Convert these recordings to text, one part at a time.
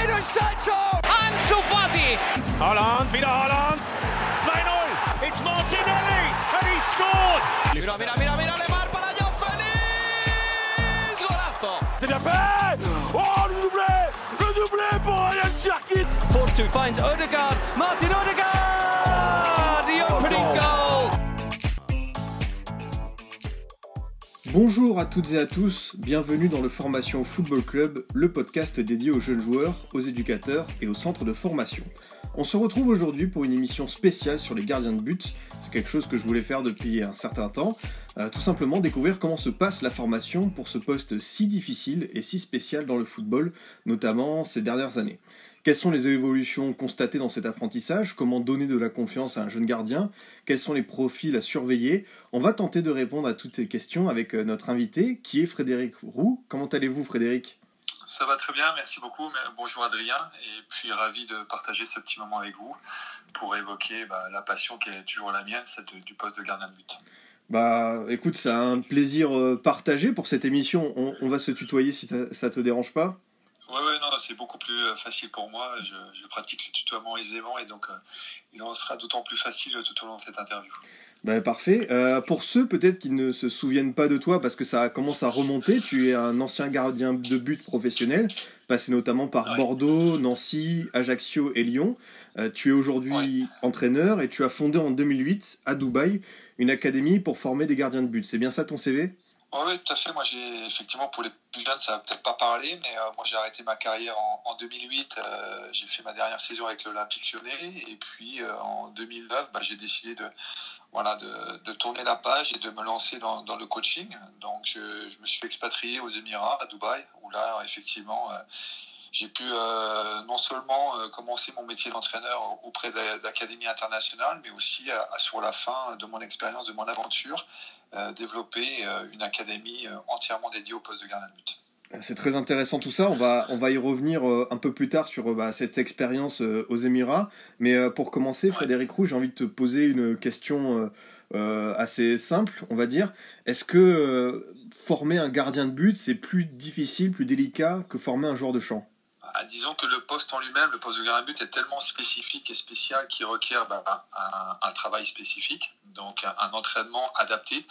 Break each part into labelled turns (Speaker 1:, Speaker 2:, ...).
Speaker 1: Jadon Sancho! Ansu Fati!
Speaker 2: Holland, wieder Holland. 2-0. It's Martinelli and he scored.
Speaker 1: Mira, mira, mira, mira, Lemar para Joao Félix! Golazo!
Speaker 2: C'est bien fait. Oh, le doublé. Le doublé pour Ryan Cherkit.
Speaker 1: Force 2 finds Odegaard. Martin Odegaard! The opening goal!
Speaker 3: Bonjour à toutes et à tous, bienvenue dans le Formation Football Club, le podcast dédié aux jeunes joueurs, aux éducateurs et aux centres de formation. On se retrouve aujourd'hui pour une émission spéciale sur les gardiens de but. C'est quelque chose que je voulais faire depuis un certain temps. Euh, tout simplement découvrir comment se passe la formation pour ce poste si difficile et si spécial dans le football, notamment ces dernières années. Quelles sont les évolutions constatées dans cet apprentissage? Comment donner de la confiance à un jeune gardien? Quels sont les profils à surveiller? On va tenter de répondre à toutes ces questions avec euh, notre invité qui est Frédéric Roux. Comment allez-vous Frédéric?
Speaker 4: Ça va très bien, merci beaucoup. Bonjour Adrien, et puis ravi de partager ce petit moment avec vous pour évoquer bah, la passion qui est toujours la mienne, celle de- du poste de gardien de but.
Speaker 3: Bah écoute, c'est un plaisir euh, partagé pour cette émission. On, on va se tutoyer si ça, ça te dérange pas?
Speaker 4: Ouais, ouais, non, c'est beaucoup plus euh, facile pour moi. Je, je pratique le tutoiement aisément et donc euh, il en sera d'autant plus facile tout au long de cette interview.
Speaker 3: Bah parfait. Euh, pour ceux peut-être qui ne se souviennent pas de toi, parce que ça commence à remonter, tu es un ancien gardien de but professionnel, passé notamment par
Speaker 4: Ouais.
Speaker 3: Bordeaux, Nancy, Ajaccio et Lyon. Euh, tu es aujourd'hui entraîneur et tu as fondé en 2008 à Dubaï une académie pour former des gardiens de but. C'est bien ça ton CV
Speaker 4: Oui, tout à fait. Moi, j'ai effectivement, pour les plus jeunes, ça va peut-être pas parler, mais euh, moi, j'ai arrêté ma carrière en, en 2008. euh, j'ai fait ma dernière saison avec l'Olympique lyonnais. Et puis, euh, en 2009, bah, j'ai décidé de, voilà, de, de tourner la page et de me lancer dans, dans le coaching. Donc, je, je me suis expatrié aux Émirats, à Dubaï, où là, effectivement, euh, j'ai pu euh, non seulement euh, commencer mon métier d'entraîneur auprès d'a- d'académies internationales, mais aussi à- à- sur la fin de mon expérience, de mon aventure, euh, développer euh, une académie euh, entièrement dédiée au poste de gardien de but.
Speaker 3: C'est très intéressant tout ça. On va, on va y revenir euh, un peu plus tard sur euh, bah, cette expérience euh, aux Émirats. Mais euh, pour commencer, Frédéric Roux, j'ai envie de te poser une question euh, euh, assez simple, on va dire. Est-ce que euh, former un gardien de but, c'est plus difficile, plus délicat que former un joueur de champ?
Speaker 4: Ah, disons que le poste en lui-même, le poste de gardien but, est tellement spécifique et spécial qu'il requiert bah, un, travail spécifique, donc un, entraînement adapté.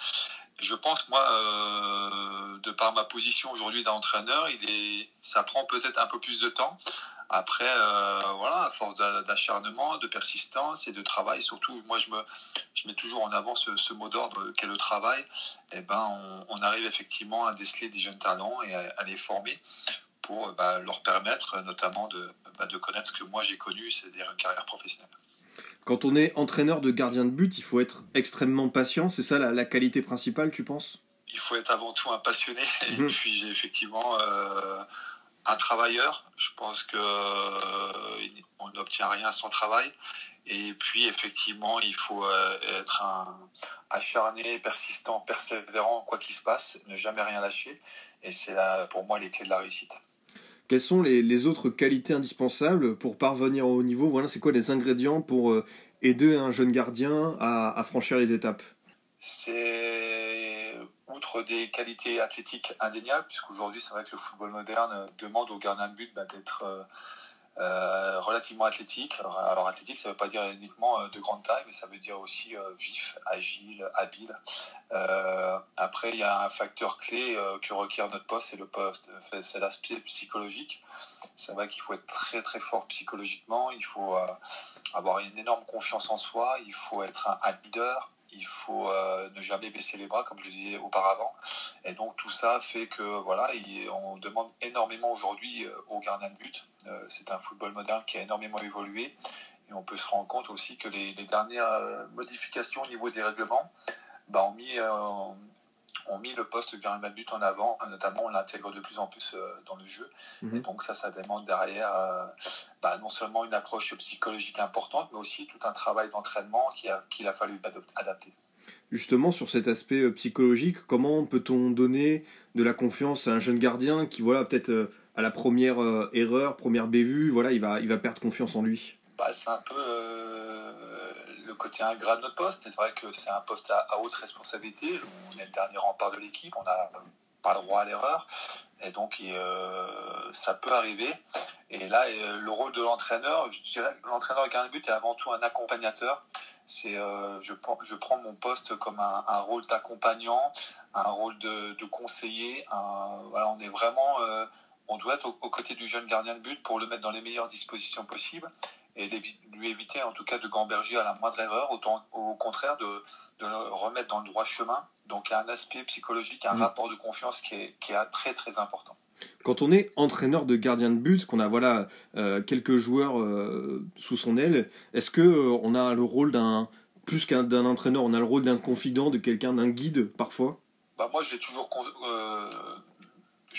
Speaker 4: Je pense, moi, euh, de par ma position aujourd'hui d'entraîneur, il ça prend peut-être un peu plus de temps. Après, euh, voilà, à force d'a- d'acharnement, de persistance et de travail, surtout, moi, je me, je mets toujours en avant ce, mot d'ordre qu'est le travail. Et ben, on, arrive effectivement à déceler des jeunes talents et à les former pour bah, leur permettre euh, notamment de, bah, de connaître ce que moi j'ai connu, c'est-à-dire une carrière professionnelle.
Speaker 3: Quand on est entraîneur de gardien de but, il faut être extrêmement patient. C'est ça la, la qualité principale, tu penses?
Speaker 4: Il faut être avant tout un passionné et
Speaker 3: Mhm.
Speaker 4: puis j'ai effectivement euh, un travailleur. Je pense que euh, on n'obtient rien sans travail. Et puis effectivement, il faut euh, être un acharné, persistant, persévérant, quoi qu'il se passe, ne jamais rien lâcher. Et c'est pour moi les clés de la réussite.
Speaker 3: Quelles sont les, autres qualités indispensables pour parvenir au haut niveau? Voilà, c'est quoi les ingrédients pour euh, aider un jeune gardien à, à franchir les étapes?
Speaker 4: C'est outre des qualités athlétiques indéniables, puisqu'aujourd'hui c'est vrai que le football moderne demande aux gardiens de but bah, d'être euh, euh, relativement athlétique. Alors, athlétique, ça ne veut pas dire uniquement euh, de grande taille, mais ça veut dire aussi euh, vif, agile, habile. Après, il y a un facteur clé que requiert notre poste, c'est le poste, c'est l'aspect psychologique. C'est vrai qu'il faut être très très fort psychologiquement, il faut avoir une énorme confiance en soi, il faut être un, un leader, il faut euh, ne jamais baisser les bras, comme je disais auparavant. Et donc tout ça fait que voilà, il- on demande énormément aujourd'hui euh, aux gardiens de but. Euh, c'est un football moderne qui a énormément évolué. Et on peut se rendre compte aussi que les, dernières modifications au niveau des règlements bah, ont, mis, ont mis le poste de gardien de but en avant. Notamment, on l'intègre de plus en plus euh, dans le jeu.
Speaker 3: Mhm.
Speaker 4: Et donc ça, ça demande derrière euh, bah, non seulement une approche psychologique importante, mais aussi tout un travail d'entraînement qu'il a, a fallu adapter.
Speaker 3: Justement, sur cet aspect euh, psychologique, comment peut-on donner de la confiance à un jeune gardien qui, voilà, peut-être à la première erreur, première bévue, voilà, il va, il va perdre confiance en lui?
Speaker 4: Bah, c'est un peu côté ingrat de notre poste. C'est vrai que c'est un poste à, haute responsabilité. On est le dernier rempart de l'équipe. On n'a pas le droit à l'erreur. Et donc, euh, ça peut arriver. Et là, le rôle de l'entraîneur, je dirais que l'entraîneur gardien de but est avant tout un accompagnateur. C'est, je, prends mon poste comme un, rôle d'accompagnant, un rôle de, conseiller. on est vraiment on doit être aux, côtés du jeune gardien de but pour le mettre dans les meilleures dispositions possibles et lui éviter en tout cas de gamberger à la moindre erreur, autant, au contraire de, le remettre dans le droit chemin. Donc il y a un aspect psychologique, un mmh. rapport de confiance qui est, qui est très très important.
Speaker 3: Quand on est entraîneur de gardien de but, qu'on a voilà euh, quelques joueurs euh, sous son aile, est-ce que euh, on a le rôle d'un plus qu'un d'un entraîneur, on a le rôle d'un confident, de quelqu'un, d'un guide parfois?
Speaker 4: Bah moi, j'ai toujours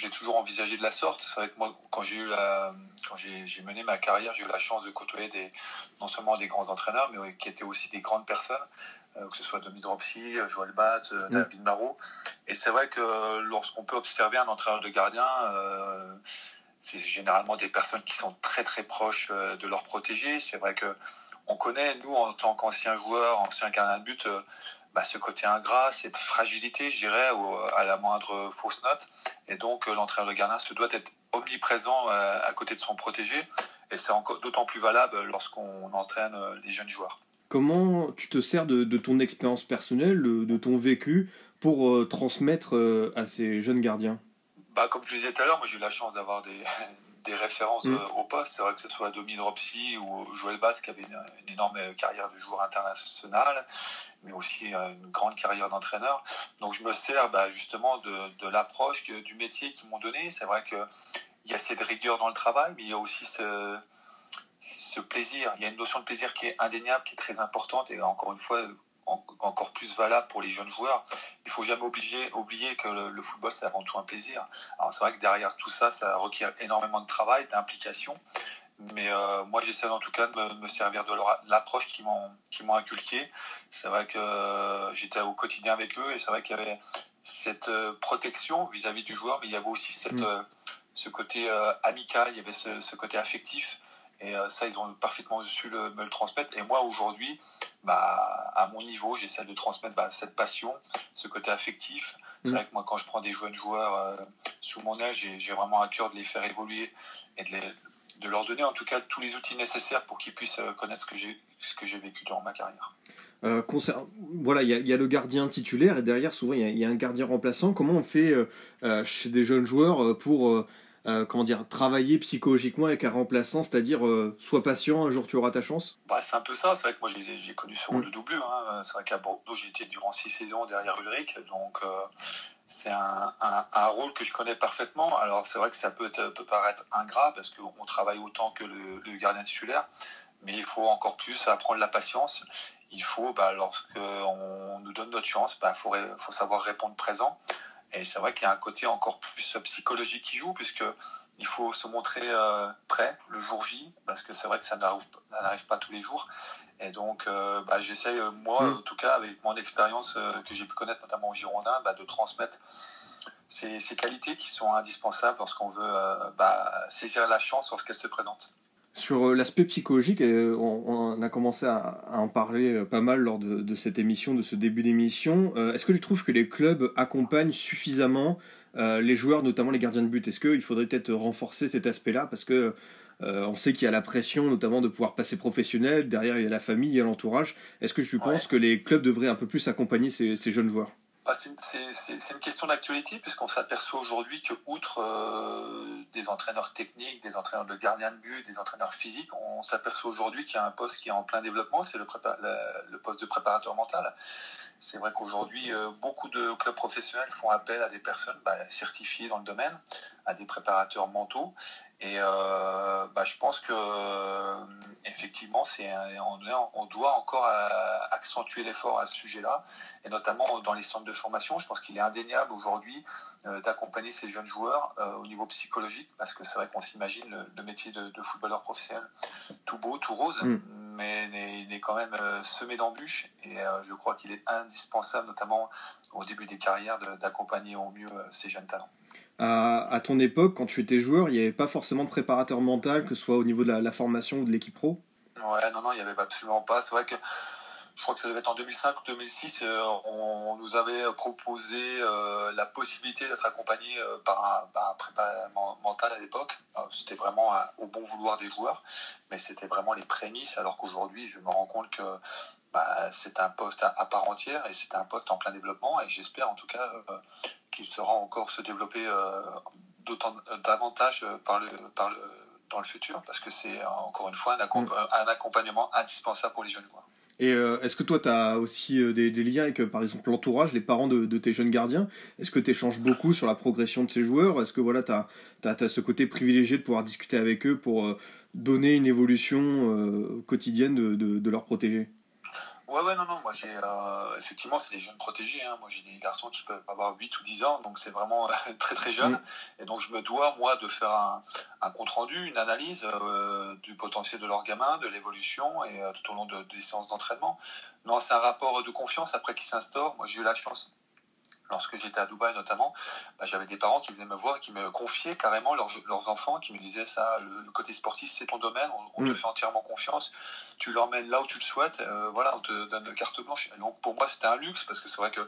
Speaker 4: j'ai toujours envisagé de la sorte. C'est vrai que moi, quand j'ai eu la, quand j'ai mené ma carrière, j'ai eu la chance de côtoyer des, non seulement des grands entraîneurs, mais qui étaient aussi des grandes personnes, euh, que ce soit Domi Dropsy, Joël Batz, euh, mm. David Marot. Et c'est vrai que lorsqu'on peut observer un entraîneur de gardien, euh, c'est généralement des personnes qui sont très très proches de leurs protégés. C'est vrai que on connaît, nous, en tant qu'anciens joueurs, anciens gardiens de but, bah, ce côté ingrat, cette fragilité, je dirais, à la moindre fausse note. Et donc, euh, l'entraîneur de gardien se doit être omniprésent euh, à côté de son protégé. Et c'est d'autant plus valable lorsqu'on entraîne euh, les jeunes joueurs.
Speaker 3: Comment tu te sers de, ton expérience personnelle, de ton vécu, pour transmettre à ces jeunes gardiens?
Speaker 4: Bah, Comme je disais tout à l'heure, moi j'ai eu la chance d'avoir des, des références mm. au poste. C'est vrai que ce soit Dominique Ropsy ou Joël Bass qui avait une, énorme carrière de joueur international, mais aussi euh, une grande carrière d'entraîneur. Donc je me sers bah, justement de, l'approche du métier qu'ils m'ont donné. C'est vrai qu'il y a cette rigueur dans le travail, mais il y a aussi ce, ce plaisir. Il y a une notion de plaisir qui est indéniable, qui est très importante. Et encore une fois, encore plus valable pour les jeunes joueurs. Il faut jamais oublier, oublier que le, football, c'est avant tout un plaisir. Alors c'est vrai que derrière tout ça, ça requiert énormément de travail, d'implication. Mais euh, moi, j'essaie en tout cas de me, servir de l'approche qu'ils m'ont qui m'ont inculqué. C'est vrai que euh, j'étais au quotidien avec eux et c'est vrai qu'il y avait cette euh, protection vis-à-vis du joueur, mais il y avait aussi cette, mm. ce côté amical, il y avait ce, ce côté affectif. Et ça, ils ont parfaitement su le, me le transmettre. Et moi, aujourd'hui, bah, à mon niveau, j'essaie de transmettre bah, cette passion, ce côté affectif. C'est mm. vrai que moi, quand je prends des jeunes joueurs euh, sous mon âge, j'ai vraiment à cœur de les faire évoluer et de, les, de, leur donner en tout cas tous les outils nécessaires pour qu'ils puissent euh, connaître ce que j'ai vécu durant ma carrière.
Speaker 3: Euh, voilà, il y, y, a le gardien titulaire et derrière, souvent, il y, y, a un gardien remplaçant. Comment on fait euh, chez des jeunes joueurs pour euh, comment dire, travailler psychologiquement avec un remplaçant, c'est-à-dire euh, sois patient, un jour tu auras ta chance?
Speaker 4: Bah, C'est un peu ça, c'est vrai que moi j'ai connu ce rôle mm. de doublure, hein. c'est vrai qu'à Bordeaux j'ai été durant six saisons derrière Ulrich, donc euh, c'est un, un, rôle que je connais parfaitement. Alors c'est vrai que ça peut, peut paraître ingrat parce qu'on travaille autant que le, le, gardien titulaire, mais il faut encore plus apprendre la patience. Il faut, bah, lorsqu'on nous donne notre chance, il bah, faut, faut savoir répondre présent. Et c'est vrai qu'il y a un côté encore plus psychologique qui joue, puisque il faut se montrer euh, prêt le jour J, parce que c'est vrai que ça n'arrive pas tous les jours. Et donc, euh, bah, j'essaie, euh, moi, mm. en tout cas, avec mon expérience que j'ai pu connaître, notamment au Girondin, bah, de transmettre ces, qualités qui sont indispensables lorsqu'on veut bah, saisir la chance lorsqu'elle se présente.
Speaker 3: Sur euh, l'aspect psychologique, euh, on, a commencé à, en parler euh, pas mal lors de, cette émission, de ce début d'émission. Est-ce que tu trouves que les clubs accompagnent suffisamment les joueurs, notamment les gardiens de but? Est-ce qu'il faudrait peut-être renforcer cet aspect-là? Parce que on sait qu'il y a la pression, notamment de pouvoir passer professionnel. Derrière, il y a la famille, il y a l'entourage. Est-ce que tu penses que les clubs devraient un peu plus accompagner ces jeunes joueurs?
Speaker 4: C'est une question d'actualité puisqu'on s'aperçoit aujourd'hui que outre euh, des entraîneurs techniques, des entraîneurs de gardien de but, des entraîneurs physiques, on s'aperçoit aujourd'hui qu'il y a un poste qui est en plein développement, c'est le, le, poste de préparateur mental. C'est vrai qu'aujourd'hui, euh, beaucoup de clubs professionnels font appel à des personnes bah, certifiées dans le domaine, à des préparateurs mentaux. Et euh, bah, je pense que effectivement, c'est on, doit encore accentuer l'effort à ce sujet-là, et notamment dans les centres de formation. Je pense qu'il est indéniable aujourd'hui d'accompagner ces jeunes joueurs au niveau psychologique, parce que c'est vrai qu'on s'imagine le, métier de, footballeur professionnel tout beau, tout rose. Mm mais il est, quand même euh, semé d'embûches et euh, je crois qu'il est indispensable, notamment au début des carrières, d'accompagner au mieux euh, ces jeunes talents.
Speaker 3: À, ton époque, quand tu étais joueur, il n'y avait pas forcément de préparateur mental, que ce soit au niveau de la, formation ou de l'équipe pro?
Speaker 4: Ouais, non, non, il n'y avait absolument pas. C'est vrai que je crois que ça devait être en 2005 ou 2006, on, nous avait proposé la possibilité d'être accompagné par un, préparateur mental à l'époque. C'était vraiment au bon vouloir des joueurs, mais c'était vraiment les prémices, alors qu'aujourd'hui, je me rends compte que bah, c'est un poste à, part entière et c'est un poste en plein développement et j'espère en tout cas qu'il sera encore se développer d'autant davantage par le, par le, dans le futur parce que c'est encore une fois un, mm. un, accompagnement indispensable pour les jeunes joueurs.
Speaker 3: Et euh, est-ce que toi, tu as aussi euh, des, liens avec, euh, par exemple, l'entourage, les parents de, tes jeunes gardiens? Est-ce que tu échanges beaucoup sur la progression de ces joueurs? Est-ce que voilà, tu as, as, ce côté privilégié de pouvoir discuter avec eux pour donner une évolution quotidienne de, de, de leur protéger?
Speaker 4: Ouais, ouais, non, non, moi j'ai euh, effectivement c'est des jeunes protégés. Hein. Moi j'ai des garçons qui peuvent avoir 8 ou 10 ans, donc c'est vraiment très très jeune. Et donc je me dois, moi, de faire un, un compte rendu, une analyse euh, du potentiel de leur gamin, de l'évolution et euh, tout au long de, des séances d'entraînement. Non, c'est un rapport de confiance après qui s'instaure. Moi j'ai eu la chance lorsque j'étais à Dubaï notamment, bah, j'avais des parents qui venaient me voir, qui me confiaient carrément leurs, leurs enfants, qui me disaient ça, le, côté sportif c'est ton domaine, on, te mm. fait entièrement confiance, tu l'emmènes là où tu le souhaites, euh, voilà, on te donne carte blanche. donc pour moi c'était un luxe parce que c'est vrai que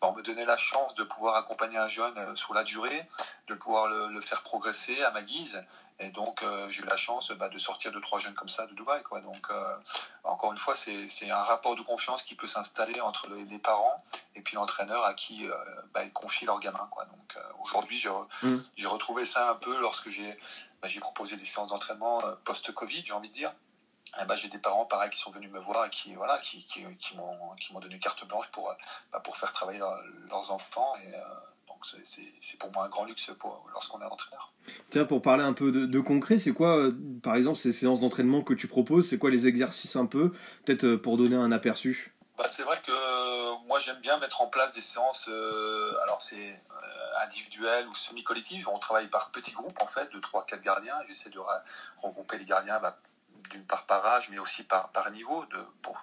Speaker 4: bah, on me donnait la chance de pouvoir accompagner un jeune euh, sur la durée, de pouvoir le, le faire progresser à ma guise, et donc, euh, j'ai eu la chance bah, de sortir de trois jeunes comme ça de Dubaï. Quoi. Donc, euh, encore une fois, c'est un rapport de confiance qui peut s'installer entre les, parents et puis l'entraîneur à qui euh, bah, ils confient leur gamin. Quoi. Donc, aujourd'hui, j'ai retrouvé ça un peu lorsque j'ai bah, proposé des séances d'entraînement post-Covid, j'ai envie de dire. bah, j'ai des parents pareil qui sont venus me voir et qui voilà qui, qui, qui m'ont donné carte blanche pour bah, pour faire travailler leurs enfants et c'est pour moi un grand luxe lorsqu'on est entraîneur.
Speaker 3: Tiens, pour parler un peu de, concret, c'est quoi, euh, par exemple, ces séances d'entraînement que tu proposes C'est quoi les exercices un peu Peut-être euh, pour donner un aperçu?
Speaker 4: Bah, C'est vrai que euh, moi j'aime bien mettre en place des séances, alors c'est individuelles ou semi-collectives. On travaille par petits groupes en fait, de 3-4 gardiens. J'essaie de regrouper les gardiens bah, d'une part par âge, mais aussi par, par niveau, de, pour,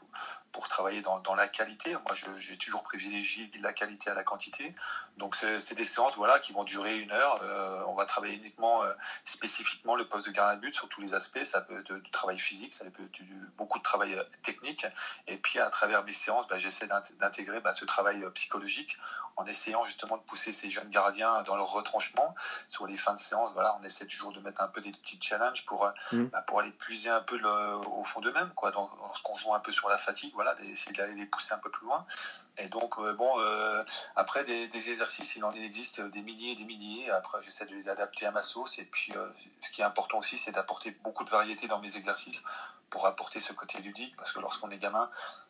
Speaker 4: pour travailler dans, dans la qualité. Moi, j'ai toujours privilégié la qualité à la quantité. Donc, c'est des séances voilà, qui vont durer une heure. Euh, on va travailler uniquement, euh, spécifiquement le poste de gardien de but sur tous les aspects. Ça peut être du travail physique, ça peut être beaucoup de travail euh, technique. Et puis, à travers mes séances, bah, j'essaie d'intégrer bah, ce travail psychologique en essayant justement de pousser ces jeunes gardiens dans leur retranchement. Sur les fins de séance, voilà, on essaie toujours de mettre un peu des petits challenges pour, mmh. bah, pour aller puiser un peu au fond d'eux-mêmes. Lorsqu'on joue un peu sur la fatigue, voilà, d'essayer d'aller les pousser un peu plus loin. Et donc, euh, bon, euh, après, des, exercices, il en existe des milliers et des milliers. Après, j'essaie de les adapter à ma sauce. Et puis, euh, ce qui est important aussi, c'est d'apporter beaucoup de variété dans mes exercices pour apporter ce côté ludique. Parce que lorsqu'on est gamin,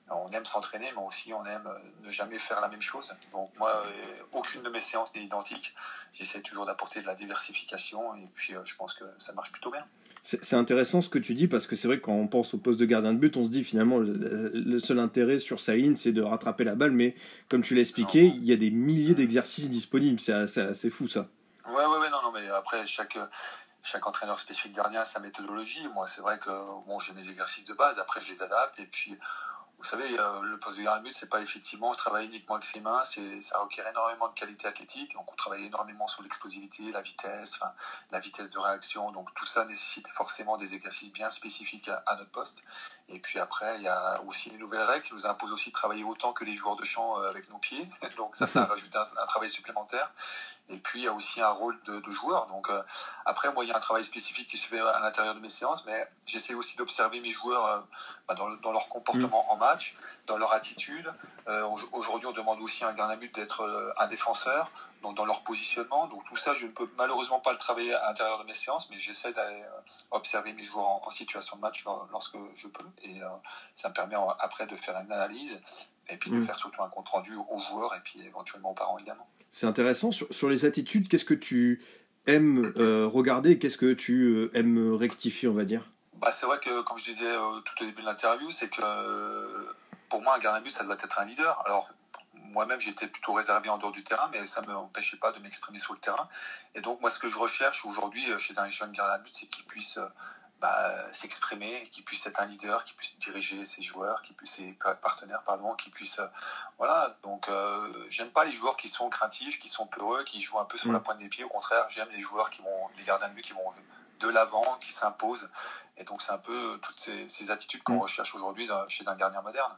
Speaker 4: on aime s'entraîner, mais aussi on aime ne jamais faire la même chose. Donc, moi, aucune de mes séances n'est identique. J'essaie toujours d'apporter de la diversification. Et puis, je pense que ça marche plutôt bien.
Speaker 3: C'est intéressant ce que tu dis parce que c'est vrai que quand on pense au poste de gardien de but, on se dit finalement le, seul intérêt sur sa ligne c'est de rattraper la balle, mais comme tu l'as expliqué, il y a des milliers d'exercices disponibles, c'est assez, fou ça.
Speaker 4: Ouais, ouais, ouais, non, non, mais après chaque, chaque entraîneur spécifique gardien a sa méthodologie. Moi, c'est vrai que bon, j'ai mes exercices de base, après je les adapte. Et puis vous savez, le poste de gardien de but, c'est pas effectivement travailler uniquement avec ses mains, c'est, ça requiert énormément de qualité athlétique. Donc, on travaille énormément sur l'explosivité, la vitesse, enfin, la vitesse de réaction. Donc, tout ça nécessite forcément des exercices bien spécifiques à, notre poste. Et puis après, il y a aussi les nouvelles règles qui nous imposent aussi de travailler autant que les joueurs de champ euh, avec nos pieds. Donc, ça, ça rajoute un, un travail supplémentaire. Et puis, il y a aussi un rôle de, de joueur. Donc, euh, après, moi, il y a un travail spécifique qui se fait à l'intérieur de mes séances, mais j'essaie aussi d'observer mes joueurs euh, bah, dans, dans, leur comportement mm. en match, dans leur attitude. Euh, aujourd'hui, on demande aussi à un gardien but d'être un défenseur, donc dans leur positionnement. Donc, tout ça, je ne peux malheureusement pas le travailler à l'intérieur de mes séances, mais j'essaie d'aller observer mes joueurs en, situation de match lorsque je peux. Et ça me permet après de faire une analyse et puis de mm. faire surtout un compte rendu aux joueurs et puis éventuellement aux parents également.
Speaker 3: C'est intéressant. Sur, les attitudes, qu'est-ce que tu aimes euh, regarder qu'est-ce que tu euh, aimes rectifier, on va dire?
Speaker 4: Bah, C'est vrai que, comme je disais euh, tout au début de l'interview, c'est que pour moi, un gardien de but, ça doit être un leader. Alors, moi-même, j'étais plutôt réservé en dehors du terrain, mais ça ne m'empêchait pas de m'exprimer sur le terrain. Et donc, moi, ce que je recherche aujourd'hui chez un jeune gardien de but, c'est qu'il puisse bah, s'exprimer, qu'il puisse être un leader, qu'il puisse diriger ses joueurs, qu'il puisse ses partenaires, pardon, qu'il puisse, voilà. Donc, j'aime pas les joueurs qui sont craintifs, qui sont peureux, qui jouent un peu sur la mm. pointe des pieds. Au contraire, j'aime les joueurs qui vont, les gardiens de but qui vont de l'avant, qui s'imposent. Et donc, c'est un peu toutes ces, attitudes qu'on mm. recherche aujourd'hui chez un gardien moderne.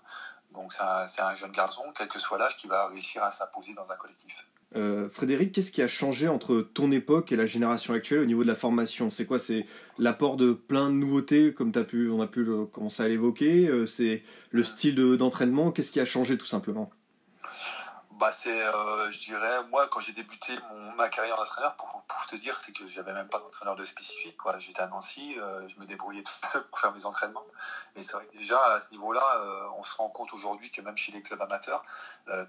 Speaker 4: Donc, c'est un, jeune garçon, quel que soit l'âge, qui va réussir à s'imposer dans un collectif.
Speaker 3: Euh, Frédéric, qu'est-ce qui a changé entre ton époque et la génération actuelle au niveau de la formation? C'est quoi? C'est l'apport de plein de nouveautés, comme as pu, on a pu commencer à l'évoquer? Euh, C'est le style d'entraînement? Qu'est-ce qui a changé tout simplement?
Speaker 4: Bah c'est, euh, je dirais, moi quand j'ai débuté mon, ma carrière d'entraîneur, pour, pour te dire, c'est que j'avais même pas d'entraîneur de spécifique. Quoi. J'étais à Nancy, euh, je me débrouillais tout seul pour faire mes entraînements. Et c'est vrai que déjà à ce niveau-là, euh, on se rend compte aujourd'hui que même chez les clubs amateurs,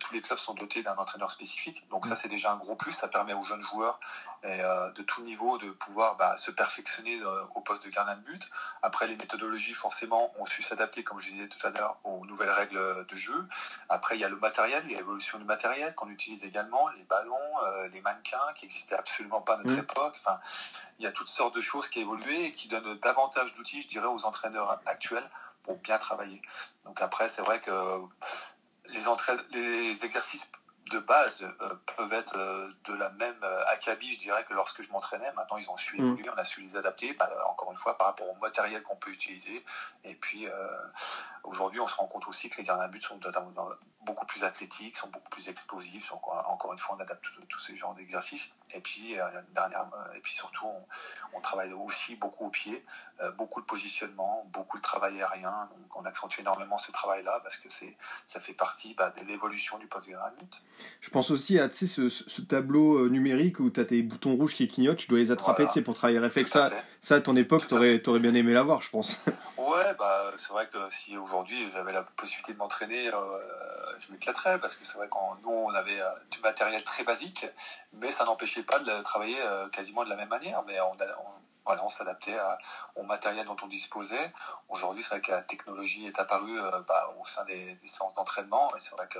Speaker 4: tous les clubs sont dotés d'un entraîneur spécifique. Donc ça c'est déjà un gros plus. Ça permet aux jeunes joueurs et, de tout niveau de pouvoir bah, se perfectionner au poste de gardien de but. Après les méthodologies forcément ont su s'adapter, comme je disais tout à l'heure, aux nouvelles règles de jeu. Après il y a le matériel, l'évolution du matériel qu'on utilise également, les ballons, euh, les mannequins qui n'existaient absolument pas à notre mmh. époque. Enfin, il y a toutes sortes de choses qui ont évolué et qui donnent davantage d'outils, je dirais, aux entraîneurs actuels pour bien travailler. Donc après, c'est vrai que les, les exercices de base euh, peuvent être euh, de la même euh, acabit, je dirais, que lorsque je m'entraînais. Maintenant, ils ont su mm. évoluer, on a su les adapter, bah, encore une fois, par rapport au matériel qu'on peut utiliser. Et puis, aujourd'hui, on se rend compte aussi que les gardiens de but sont beaucoup plus athlétiques, sont beaucoup plus explosifs. Sont, encore une fois, on adapte tous ces genres d'exercices. Et puis, dernière, et puis surtout, on, travaille aussi beaucoup au pied, beaucoup de positionnement, beaucoup de travail aérien. Donc, on accentue énormément ce travail-là parce que c'est, ça fait partie bah, de l'évolution du poste gardien de but.
Speaker 3: Je pense aussi à ce, ce, tableau euh, numérique où tu as tes boutons rouges qui clignotent, tu dois les attraper pour travailler les réflexes. Ça, ça, à ton époque, tu aurais, aurais, bien aimé l'avoir, je pense.
Speaker 4: Ouais, bah, c'est vrai que si aujourd'hui j'avais la possibilité de m'entraîner, euh, je m'éclaterais parce que c'est vrai qu'en nous, on avait euh, du matériel très basique, mais ça n'empêchait pas de travailler quasiment de la même manière. Mais on, s'adaptait au matériel dont on disposait. Aujourd'hui, c'est vrai que la technologie est apparue euh, bah, au sein des, séances d'entraînement, et c'est vrai que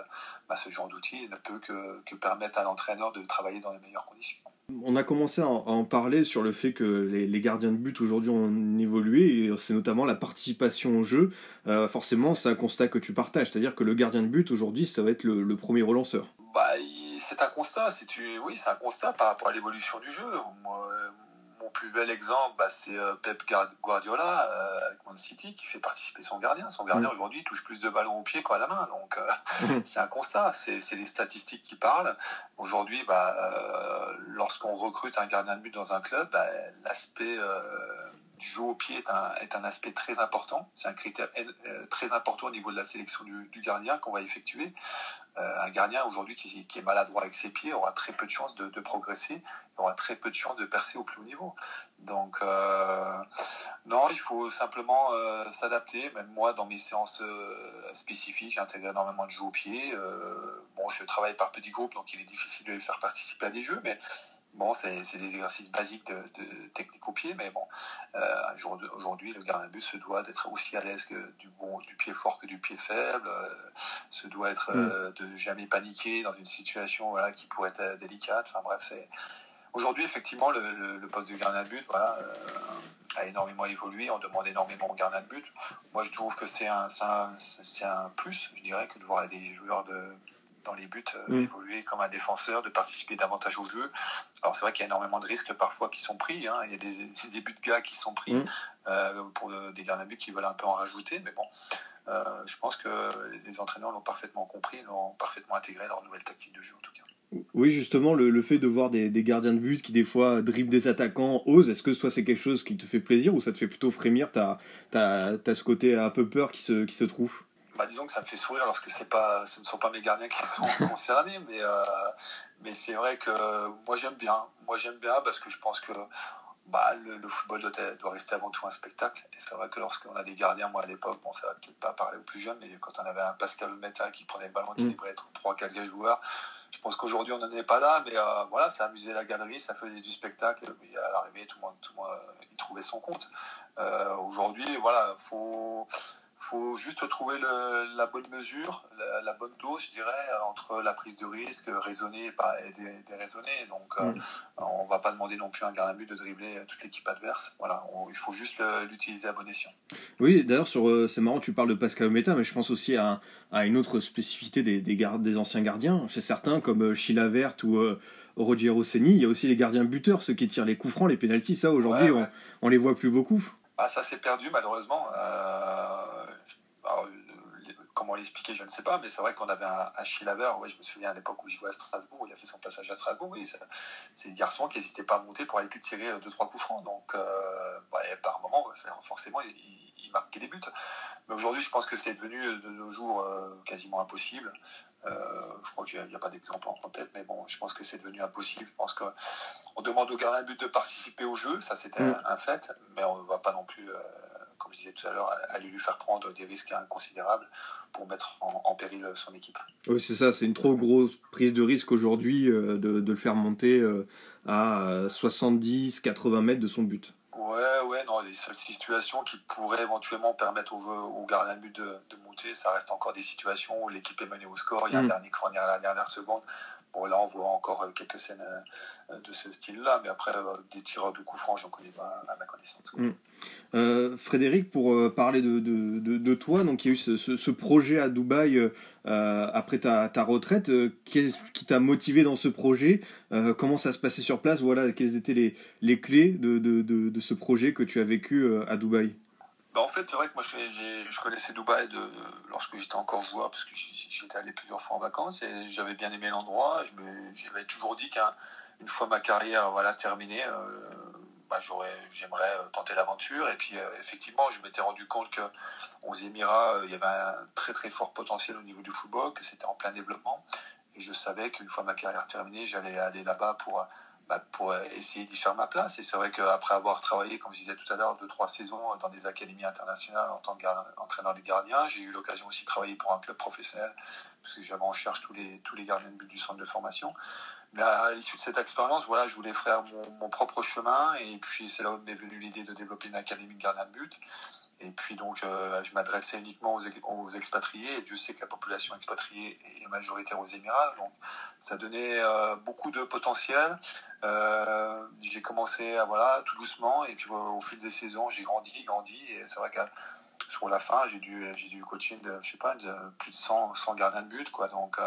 Speaker 4: bah, ce genre d'outil ne peut que, permettre à l'entraîneur de travailler dans les meilleures conditions.
Speaker 3: On a commencé à en parler sur le fait que les, gardiens de but aujourd'hui ont évolué, et c'est notamment la participation au jeu. Euh, forcément, c'est un constat que tu partages, c'est-à-dire que le gardien de but aujourd'hui, ça va être le, premier relanceur.
Speaker 4: Bah, c'est un constat, oui, c'est un constat par rapport à l'évolution du jeu mon plus bel exemple, bah, c'est euh, Pep Guardiola euh, avec Man City qui fait participer son gardien. Son gardien mm. aujourd'hui touche plus de ballons au pied qu'à la main. Donc euh, mm. c'est un constat, c'est les statistiques qui parlent. Aujourd'hui, bah, lorsqu'on recrute un gardien de but dans un club, bah, l'aspect du jeu au pied est un, aspect très important. C'est un critère très important au niveau de la sélection du, gardien qu'on va effectuer. un gardien aujourd'hui qui, est maladroit avec ses pieds aura très peu de chances de, progresser aura très peu de chances de percer au plus haut niveau. Donc, euh, non, il faut simplement euh, s'adapter. Même moi, dans mes séances euh, spécifiques, j'intègre énormément de jeux au pied. bon, je travaille par petits groupes, donc il est difficile de les faire participer à des jeux, mais bon, c'est des exercices basiques de, technique au pied, mais bon, aujourd'hui, le gardien but se doit d'être aussi à l'aise du, bon, du pied fort que du pied faible, se doit être mm. de jamais paniquer dans une situation voilà, qui pourrait être délicate. Enfin bref, c'est Aujourd'hui, effectivement, le, poste de gardien de but voilà, euh, a énormément évolué. On demande énormément au gardien de but. Moi, je trouve que c'est un, c'est un, plus, je dirais, que de voir des joueurs de, dans les buts euh, mm. évoluer comme un défenseur, de participer davantage au jeu. Alors, c'est vrai qu'il y a énormément de risques parfois qui sont pris. Hein. Il y a des, des buts de gars qui sont pris mm. euh, pour des gardiens de but qui veulent un peu en rajouter. Mais bon, je pense que les entraîneurs l'ont parfaitement compris, l'ont parfaitement intégré leur nouvelle tactique de jeu en tout cas.
Speaker 3: Oui, justement, le, fait de voir des, gardiens de but qui, des fois, dribblent des attaquants, osent, est-ce que toi, c'est quelque chose qui te fait plaisir ou ça te fait plutôt frémir? T'as as, as, ce côté un peu peur qui se, qui se trouve?
Speaker 4: Bah, Disons que ça me fait sourire lorsque pas, ce ne sont pas mes gardiens qui sont concernés, mais, euh, mais c'est vrai que moi, j'aime bien. Moi, j'aime bien parce que je pense que bah, le, football doit, doit, rester avant tout un spectacle. Et c'est vrai que lorsqu'on a des gardiens, moi à l'époque, bon, ça va peut-être pas parler aux plus jeunes, mais quand on avait un Pascal Meta qui prenait le ballon, qui devrait être 3-4 joueurs, je pense qu'aujourd'hui on n'en est pas là, mais euh, voilà, ça amusait la galerie, ça faisait du spectacle. Et à l'arrivée, tout le monde, tout le monde il trouvait son compte. Euh, aujourd'hui, voilà, faut faut juste trouver la bonne mesure, la, bonne dose, je dirais, entre la prise de risque, raisonnée et, déraisonnée. Donc, on mm. on va pas demander non plus à un gardien but de dribbler toute l'équipe adverse. Voilà, il faut juste l'utiliser à bon escient.
Speaker 3: Oui, d'ailleurs, sur, c'est marrant, tu parles de Pascal Ometa, mais je pense aussi à, une autre spécificité des, des, des anciens gardiens. Chez certains, comme Sheila Vert ou Roger Rossini, il y a aussi les gardiens buteurs, ceux qui tirent les coups francs, les pénalties. Ça, aujourd'hui, on, on, les voit plus beaucoup.
Speaker 4: Ah, ça s'est perdu, malheureusement. Euh, comment l'expliquer, je ne sais pas, mais c'est vrai qu'on avait un, un Chilaver, ouais, je me souviens à l'époque où il jouait à Strasbourg, il a fait son passage à Strasbourg, oui, c'est des garçons qui n'hésitaient pas à monter pour aller tirer deux, trois coups francs. Donc, euh, par moment, forcément, il, il, marquait des buts. Mais aujourd'hui, je pense que c'est devenu de nos jours euh, quasiment impossible. Euh, je crois qu'il n'y a, pas d'exemple en tête, mais bon, je pense que c'est devenu impossible. Je pense qu'on demande au gardien de but de participer au jeu, ça c'était mm. un fait, mais on ne va pas non plus, euh, comme je disais tout à l'heure, aller lui faire prendre des risques inconsidérables pour mettre en, péril son équipe.
Speaker 3: Oui, c'est ça, c'est une trop grosse prise de risque aujourd'hui de, de, le faire monter à 70-80 mètres de son but.
Speaker 4: Ouais, ouais, non, les seules situations qui pourraient éventuellement permettre au, au gardien de but de, de, monter, ça reste encore des situations où l'équipe est menée au score, il y a un mm. dernier corner à la dernière seconde. Bon, là, on voit encore euh, quelques scènes euh, de ce style-là, mais après, euh, des tireurs de coups francs, j'en connais pas à ma connaissance.
Speaker 3: Mm. Frédéric, pour parler de, de, de, toi, donc il y a eu ce, ce, projet à Dubaï après ta, ta retraite. Qu'est-ce qui t'a motivé dans ce projet Comment ça se passait sur place Voilà, quelles étaient les, les clés de, de, ce projet que tu as vécu à Dubaï?
Speaker 4: Bah en fait, c'est vrai que moi, je, connaissais Dubaï lorsque j'étais encore joueur, parce que j'étais allé plusieurs fois en vacances et j'avais bien aimé l'endroit. J'avais toujours dit qu'une fois ma carrière terminée, euh, bah, j'aimerais euh, tenter l'aventure. Et puis, euh, effectivement, je m'étais rendu compte qu'aux Émirats, il y avait un très très fort potentiel au niveau du football, que c'était en plein développement. Et je savais qu'une fois ma carrière terminée, j'allais aller là-bas pour bah, pour essayer d'y faire ma place. Et c'est vrai qu'après avoir travaillé, comme je disais tout à l'heure, deux, trois saisons dans des académies internationales en tant qu'entraîneur des gardiens, j'ai eu l'occasion aussi de travailler pour un club professionnel, parce que j'avais en charge tous les, tous les gardiens de but du centre de formation. Mais à l'issue de cette expérience, voilà, je voulais faire mon, propre chemin, et puis c'est là où m'est venue l'idée de développer une académie de gardien de but. Et puis donc, euh, je m'adressais uniquement aux, aux, expatriés, et Dieu sait que la population expatriée est majoritaire aux Émirats, donc ça donnait euh, beaucoup de potentiel. Euh, j'ai commencé à, voilà, tout doucement, et puis au fil des saisons, j'ai grandi, grandi, et c'est vrai que sur la fin, j'ai dû, j'ai dû coaching de, je sais pas, plus de 100, 100 gardiens de but, quoi. Donc,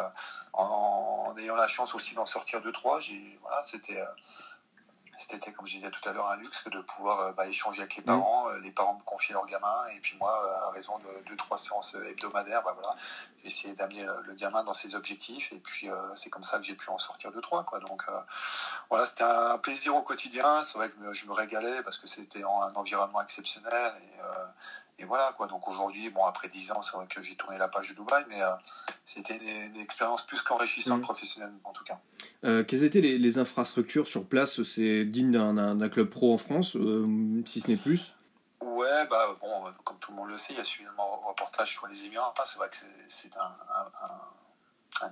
Speaker 4: en, en, ayant la chance aussi d'en sortir deux, trois, j'ai, voilà, c'était, c'était, comme je disais tout à l'heure, un luxe de pouvoir euh, bah, échanger avec les parents. Euh, les parents me confiaient leurs gamins, et puis moi, euh, à raison de deux, trois séances hebdomadaires, bah, voilà, j'ai essayé d'amener le gamin dans ses objectifs, et puis c'est comme ça que j'ai pu en sortir deux, trois. Quoi. Donc voilà, c'était un plaisir au quotidien. C'est vrai que je me régalais parce que c'était un environnement exceptionnel. Et, et voilà quoi. Donc aujourd'hui, bon après 10 ans, c'est vrai que j'ai tourné la page de Dubaï, mais euh, c'était une, expérience plus qu'enrichissante mmh. professionnellement en tout cas.
Speaker 3: Euh, quelles étaient les, infrastructures sur place? C'est digne d'un club pro en France, euh, si ce n'est plus?
Speaker 4: Ouais, bah bon, comme tout le monde le sait, il y a suffisamment de reportages sur les Émirats. c'est vrai que c'est un, un,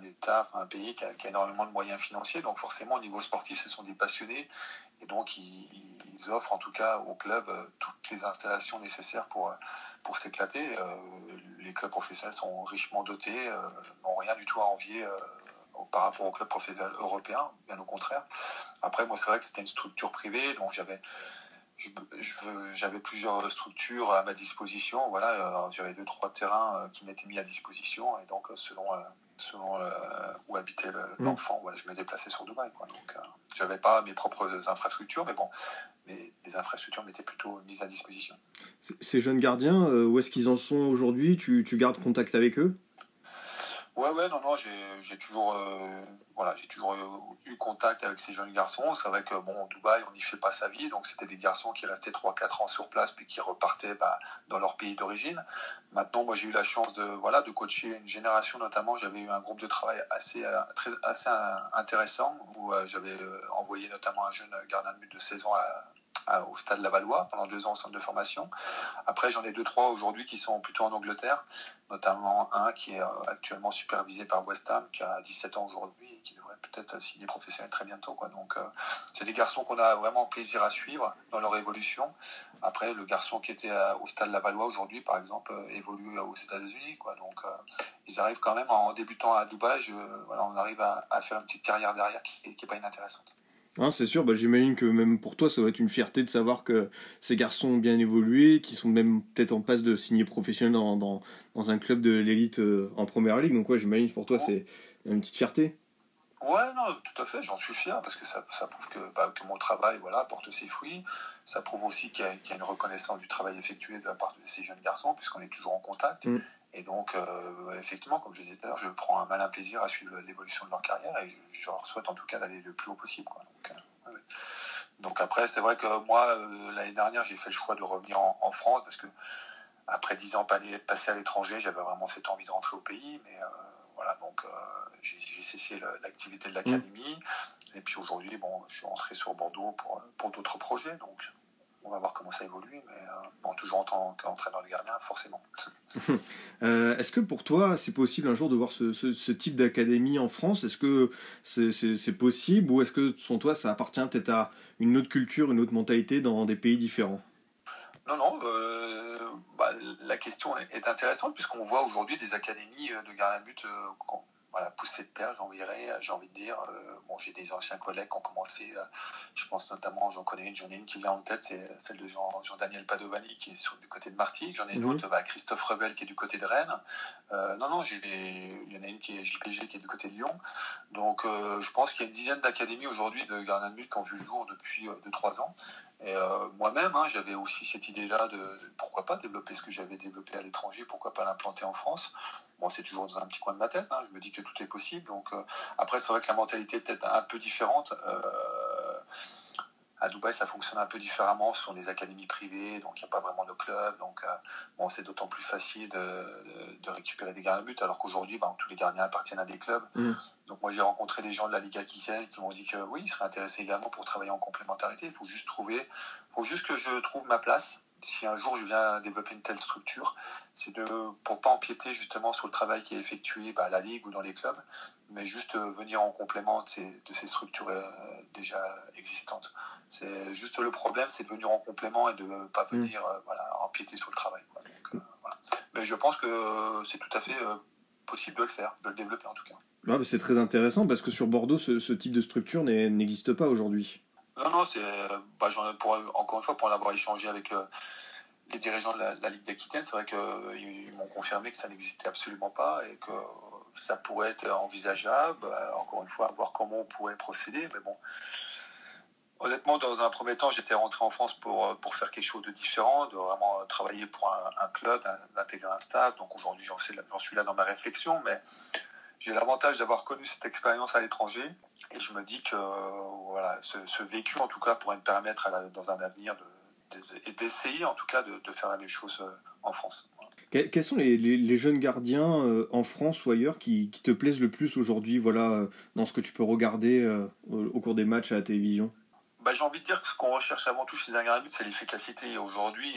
Speaker 4: État, un pays qui a, énormément de moyens financiers, donc forcément au niveau sportif, ce sont des passionnés, et donc ils offrent en tout cas au club euh, toutes les installations nécessaires pour, euh, pour s'éclater. Euh, les clubs professionnels sont richement dotés, n'ont rien du tout à envier par rapport aux clubs professionnels européens, bien au contraire. Après, moi, c'est vrai que c'était une structure privée, donc j'avais j'avais plusieurs structures à ma disposition. Voilà, j'avais deux trois terrains qui m'étaient mis à disposition et donc selon selon où habitait mmh. l'enfant, voilà, je me déplaçais sur Dubaï. Quoi. Donc, j'avais pas mes propres infrastructures, mais bon, mais les infrastructures m'étaient plutôt mises à disposition.
Speaker 3: Ces jeunes gardiens, euh, où est-ce qu'ils en sont aujourd'hui? Tu, tu, gardes contact avec eux?
Speaker 4: Ouais, ouais, non, non, j'ai toujours, euh, voilà, j'ai toujours eu contact avec ces jeunes garçons. C'est vrai que bon, Dubaï, on n'y fait pas sa vie, donc c'était des garçons qui restaient 3-4 ans sur place puis qui repartaient bah, dans leur pays d'origine. Maintenant, moi, j'ai eu la chance de, voilà, de coacher une génération, notamment. J'avais eu un groupe de travail assez, euh, très, assez intéressant où j'avais envoyé notamment un jeune gardien de but de saison à, au stade Lavallois pendant deux ans au centre de formation. Après, j'en ai deux, trois aujourd'hui qui sont plutôt en Angleterre, notamment un qui est euh, actuellement supervisé par West Ham, qui a 17 ans aujourd'hui, qui devrait peut-être signer professionnel très bientôt. Quoi. Donc, c'est des garçons qu'on a vraiment plaisir à suivre dans leur évolution. Après, le garçon qui était au stade Lavallois aujourd'hui, par exemple, évolue aux États-Unis. Quoi. Donc, ils arrivent quand même en débutant à Dubaï, on arrive à, faire une petite carrière derrière qui n'est pas inintéressante.
Speaker 3: Hein, c'est sûr, bah, j'imagine que même pour toi, ça doit être une fierté de savoir que ces garçons ont bien évolué, qu'ils sont même peut-être en passe de signer professionnel dans, dans, dans un club de l'élite euh, en première ligue. Donc, ouais, j'imagine que pour toi, c'est une petite fierté.
Speaker 4: Ouais, non, tout à fait, j'en suis fier parce que ça, ça prouve que, bah, que, mon travail voilà, porte ses fruits. Ça prouve aussi qu'il y, y, a une reconnaissance du travail effectué de la part de ces jeunes garçons, puisqu'on est toujours en contact. Mm. Et donc, euh, effectivement, comme je disais tout à l'heure, je prends un malin plaisir à suivre l'évolution de leur carrière et je, leur souhaite en tout cas d'aller le plus haut possible. Quoi. Donc, euh, donc, après, c'est vrai que moi, euh, l'année dernière, j'ai fait le choix de revenir en, France parce que après dix ans passés à l'étranger, j'avais vraiment cette envie de rentrer au pays. Mais voilà, donc j'ai cessé l'activité de l'académie. Et puis aujourd'hui, bon, je suis rentré sur Bordeaux pour, pour d'autres projets. Donc on va voir comment ça évolue, mais euh, bon, toujours en tant qu'entraîneur de gardien, forcément.
Speaker 3: Euh, est-ce que pour toi, c'est possible un jour de voir ce, ce, type d'académie en France? Est-ce que c'est possible ou est-ce que, selon toi, ça appartient peut-être à une autre culture, une autre mentalité dans des pays différents?
Speaker 4: Non, non. Euh, bah, la question est intéressante puisqu'on voit aujourd'hui des académies de gardien de but voilà, pousser de terre, j'ai envie de dire. Euh, bon, j'ai des anciens collègues qui ont commencé, euh, je pense notamment, j'en connais une, j'en ai une qui vient en tête, c'est celle de Jean, daniel Padovani qui est sur, du côté de Martigues, j'en ai une mhm. autre, bah, Christophe Rebel qui est du côté de Rennes. Euh, non, non, il y en a une qui est JPG qui est du côté de Lyon. Donc, je pense qu'il y a une dizaine d'académies aujourd'hui de gardiens de but qui ont vu le jour depuis 2-3 ans. Et moi-même, hein, j'avais aussi cette idée-là de pourquoi pas développer ce que j'avais développé à l'étranger, pourquoi pas l'implanter en France. Bon, c'est toujours dans un petit coin de ma tête. Hein. Je me dis que tout est possible. Donc euh, après, c'est vrai que la mentalité est peut-être un peu différente. Euh, à Dubaï, ça fonctionne un peu différemment. Ce sont des académies privées, donc il n'y a pas vraiment de club. Donc euh, bon, c'est d'autant plus facile de, récupérer des gardiens de but, alors qu'aujourd'hui, ben, tous les gardiens appartiennent à des clubs. Mm. Donc moi, j'ai rencontré des gens de la Liga Aquitaine qui m'ont dit que oui, ils seraient intéressés également pour travailler en complémentarité. Il faut juste trouver, il faut juste que je trouve ma place si un jour je viens développer une telle structure, c'est de pour pas empiéter justement sur le travail qui est effectué bah, à la ligue ou dans les clubs, mais juste euh, venir en complément de ces, structures euh, déjà existantes. C'est juste le problème, c'est de venir en complément et de pas mm. venir euh, voilà, empiéter sur le travail. Mais je pense que c'est tout à fait possible de le faire, de le développer en tout cas.
Speaker 3: c'est très intéressant parce que sur Bordeaux, ce type de structure n'existe pas aujourd'hui.
Speaker 4: Non, non, c'est bah, pour, encore une fois pour en avoir échangé avec euh, les dirigeants de la, Ligue d'Aquitaine, c'est vrai qu'ils euh, m'ont confirmé que ça n'existait absolument pas et que ça pourrait être envisageable. Encore une fois, voir comment on pourrait procéder, mais bon. Honnêtement, dans un premier temps, j'étais rentré en France pour, euh, pour faire quelque chose de différent, de vraiment travailler pour un, club, d'intégrer un staff. Donc aujourd'hui, j'en suis là dans ma réflexion, mais j'ai l'avantage d'avoir connu cette expérience à l'étranger et je me dis que voilà, ce, vécu en tout cas pourrait me permettre dans un avenir d'essayer en tout cas de, faire la même chose euh, en France.
Speaker 3: Quels sont les, jeunes gardiens euh, en France ou ailleurs qui, te plaisent le plus aujourd'hui voilà, euh, dans ce que tu peux regarder au, cours des matchs à la télévision?
Speaker 4: Bah, J'ai envie de dire que ce qu'on recherche avant tout chez un gardien c'est l'efficacité. Aujourd'hui,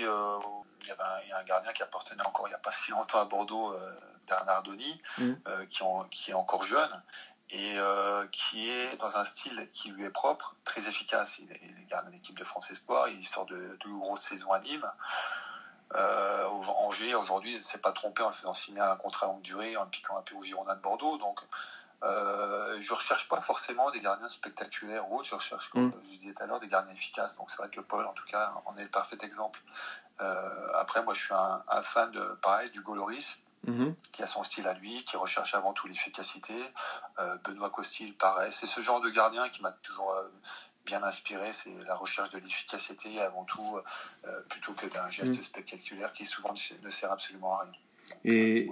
Speaker 4: il y, a un gardien qui appartenait encore il n'y a pas si longtemps à Bordeaux, Bernard Denis, mmh. qui, est encore jeune et euh, qui est dans un style qui lui est propre, très efficace. Il, est garde l'équipe de France Espoir, il sort de, de grosses saisons à Nîmes. Euh, Angers, aujourd'hui, ne s'est pas trompé en le faisant signer un contrat longue durée, en le piquant un peu au Girondin de Bordeaux. Donc, euh, je recherche pas forcément des gardiens spectaculaires ou autres, je recherche, comme mm. je disais tout à l'heure, des gardiens efficaces. Donc, c'est vrai que Paul, en tout cas, en est le parfait exemple. Euh, après, moi, je suis un, un fan de, pareil, du Goloris Mhm. qui a son style à lui, qui recherche avant tout l'efficacité. Euh, Benoît Costil, pareil. C'est ce genre de gardien qui m'a toujours euh, bien inspiré. C'est la recherche de l'efficacité avant tout, euh, plutôt que d'un geste mhm. spectaculaire qui souvent ne sert absolument à rien.
Speaker 3: et,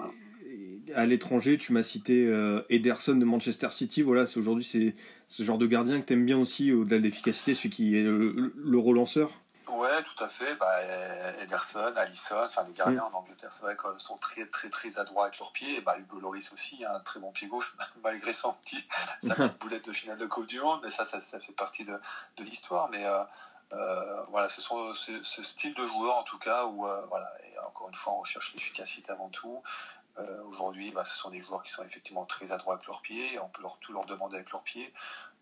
Speaker 3: à l'étranger, tu m'as cité Ederson de Manchester City. Voilà, aujourd'hui c'est ce genre de gardien que tu aimes bien aussi, au-delà de l'efficacité, celui qui est le, le relanceur.
Speaker 4: Ouais, tout à fait. Bah, Ederson, Allison, enfin les gardiens mm. en Angleterre, c'est vrai qu'ils sont très très très adroits avec leurs pieds. Et bah, Hugo Loris aussi, un très bon pied gauche, malgré son petit, sa petite boulette de finale de Coupe du Monde. Mais ça, ça, ça fait partie de, de l'histoire. Mais euh, euh, voilà, ce sont ce, style de joueur en tout cas où euh, voilà, et encore une fois, on recherche l'efficacité avant tout. Aujourd'hui, bah, ce sont des joueurs qui sont effectivement très adroits avec leurs pieds, on peut leur, tout leur demander avec leurs pieds.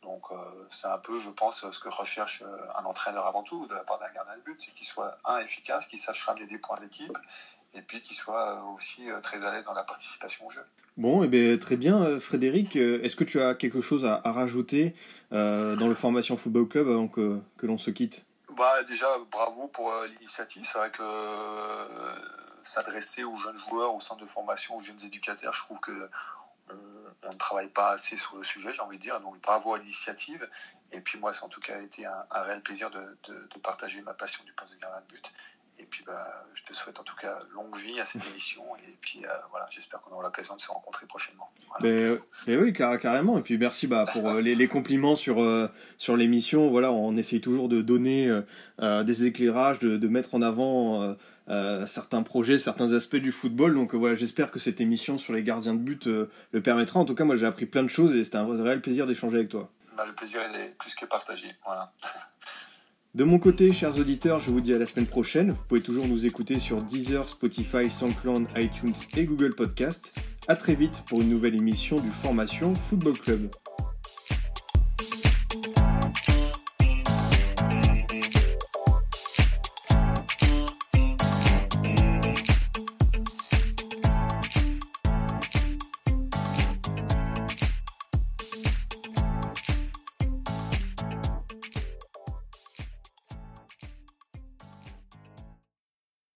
Speaker 4: Donc c'est un peu, je pense, ce que recherche un entraîneur avant tout de la part d'un gardien de but, c'est qu'il soit un efficace, qu'il sache ramener des points à l'équipe et puis qu'il soit aussi très à l'aise dans la participation au jeu.
Speaker 3: Bon, et eh bien, très bien, Frédéric. Est-ce que tu as quelque chose à, rajouter dans le Formation Football Club avant que, que l'on se quitte?
Speaker 4: Bah, Déjà, bravo pour l'initiative. C'est vrai que s'adresser aux jeunes joueurs, au centre de formation, aux jeunes éducateurs. Je trouve que on, ne travaille pas assez sur le sujet, j'ai envie de dire. Donc bravo à l'initiative. Et puis moi, c'est en tout cas été un, réel plaisir de, de, partager ma passion du poste de gardien de but. Et puis, bah, je te souhaite en tout cas longue vie à cette émission. Et puis, euh, voilà, j'espère qu'on aura l'occasion de se rencontrer prochainement.
Speaker 3: mais, oui, carrément. Et puis, merci bah, pour euh, les, compliments sur, euh, sur l'émission. Voilà, on essaye toujours de donner des éclairages, de, de, mettre en avant certains projets, certains aspects du football. Donc, voilà, j'espère que cette émission sur les gardiens de but le permettra. En tout cas, moi, j'ai appris plein de choses et c'était un réel plaisir d'échanger avec toi.
Speaker 4: Bah, le plaisir est plus que partagé. Voilà.
Speaker 3: De mon côté, chers auditeurs, je vous dis à la semaine prochaine. Vous pouvez toujours nous écouter sur Deezer, Spotify, SoundCloud, iTunes et Google Podcast. A très vite pour une nouvelle émission du Formation Football Club.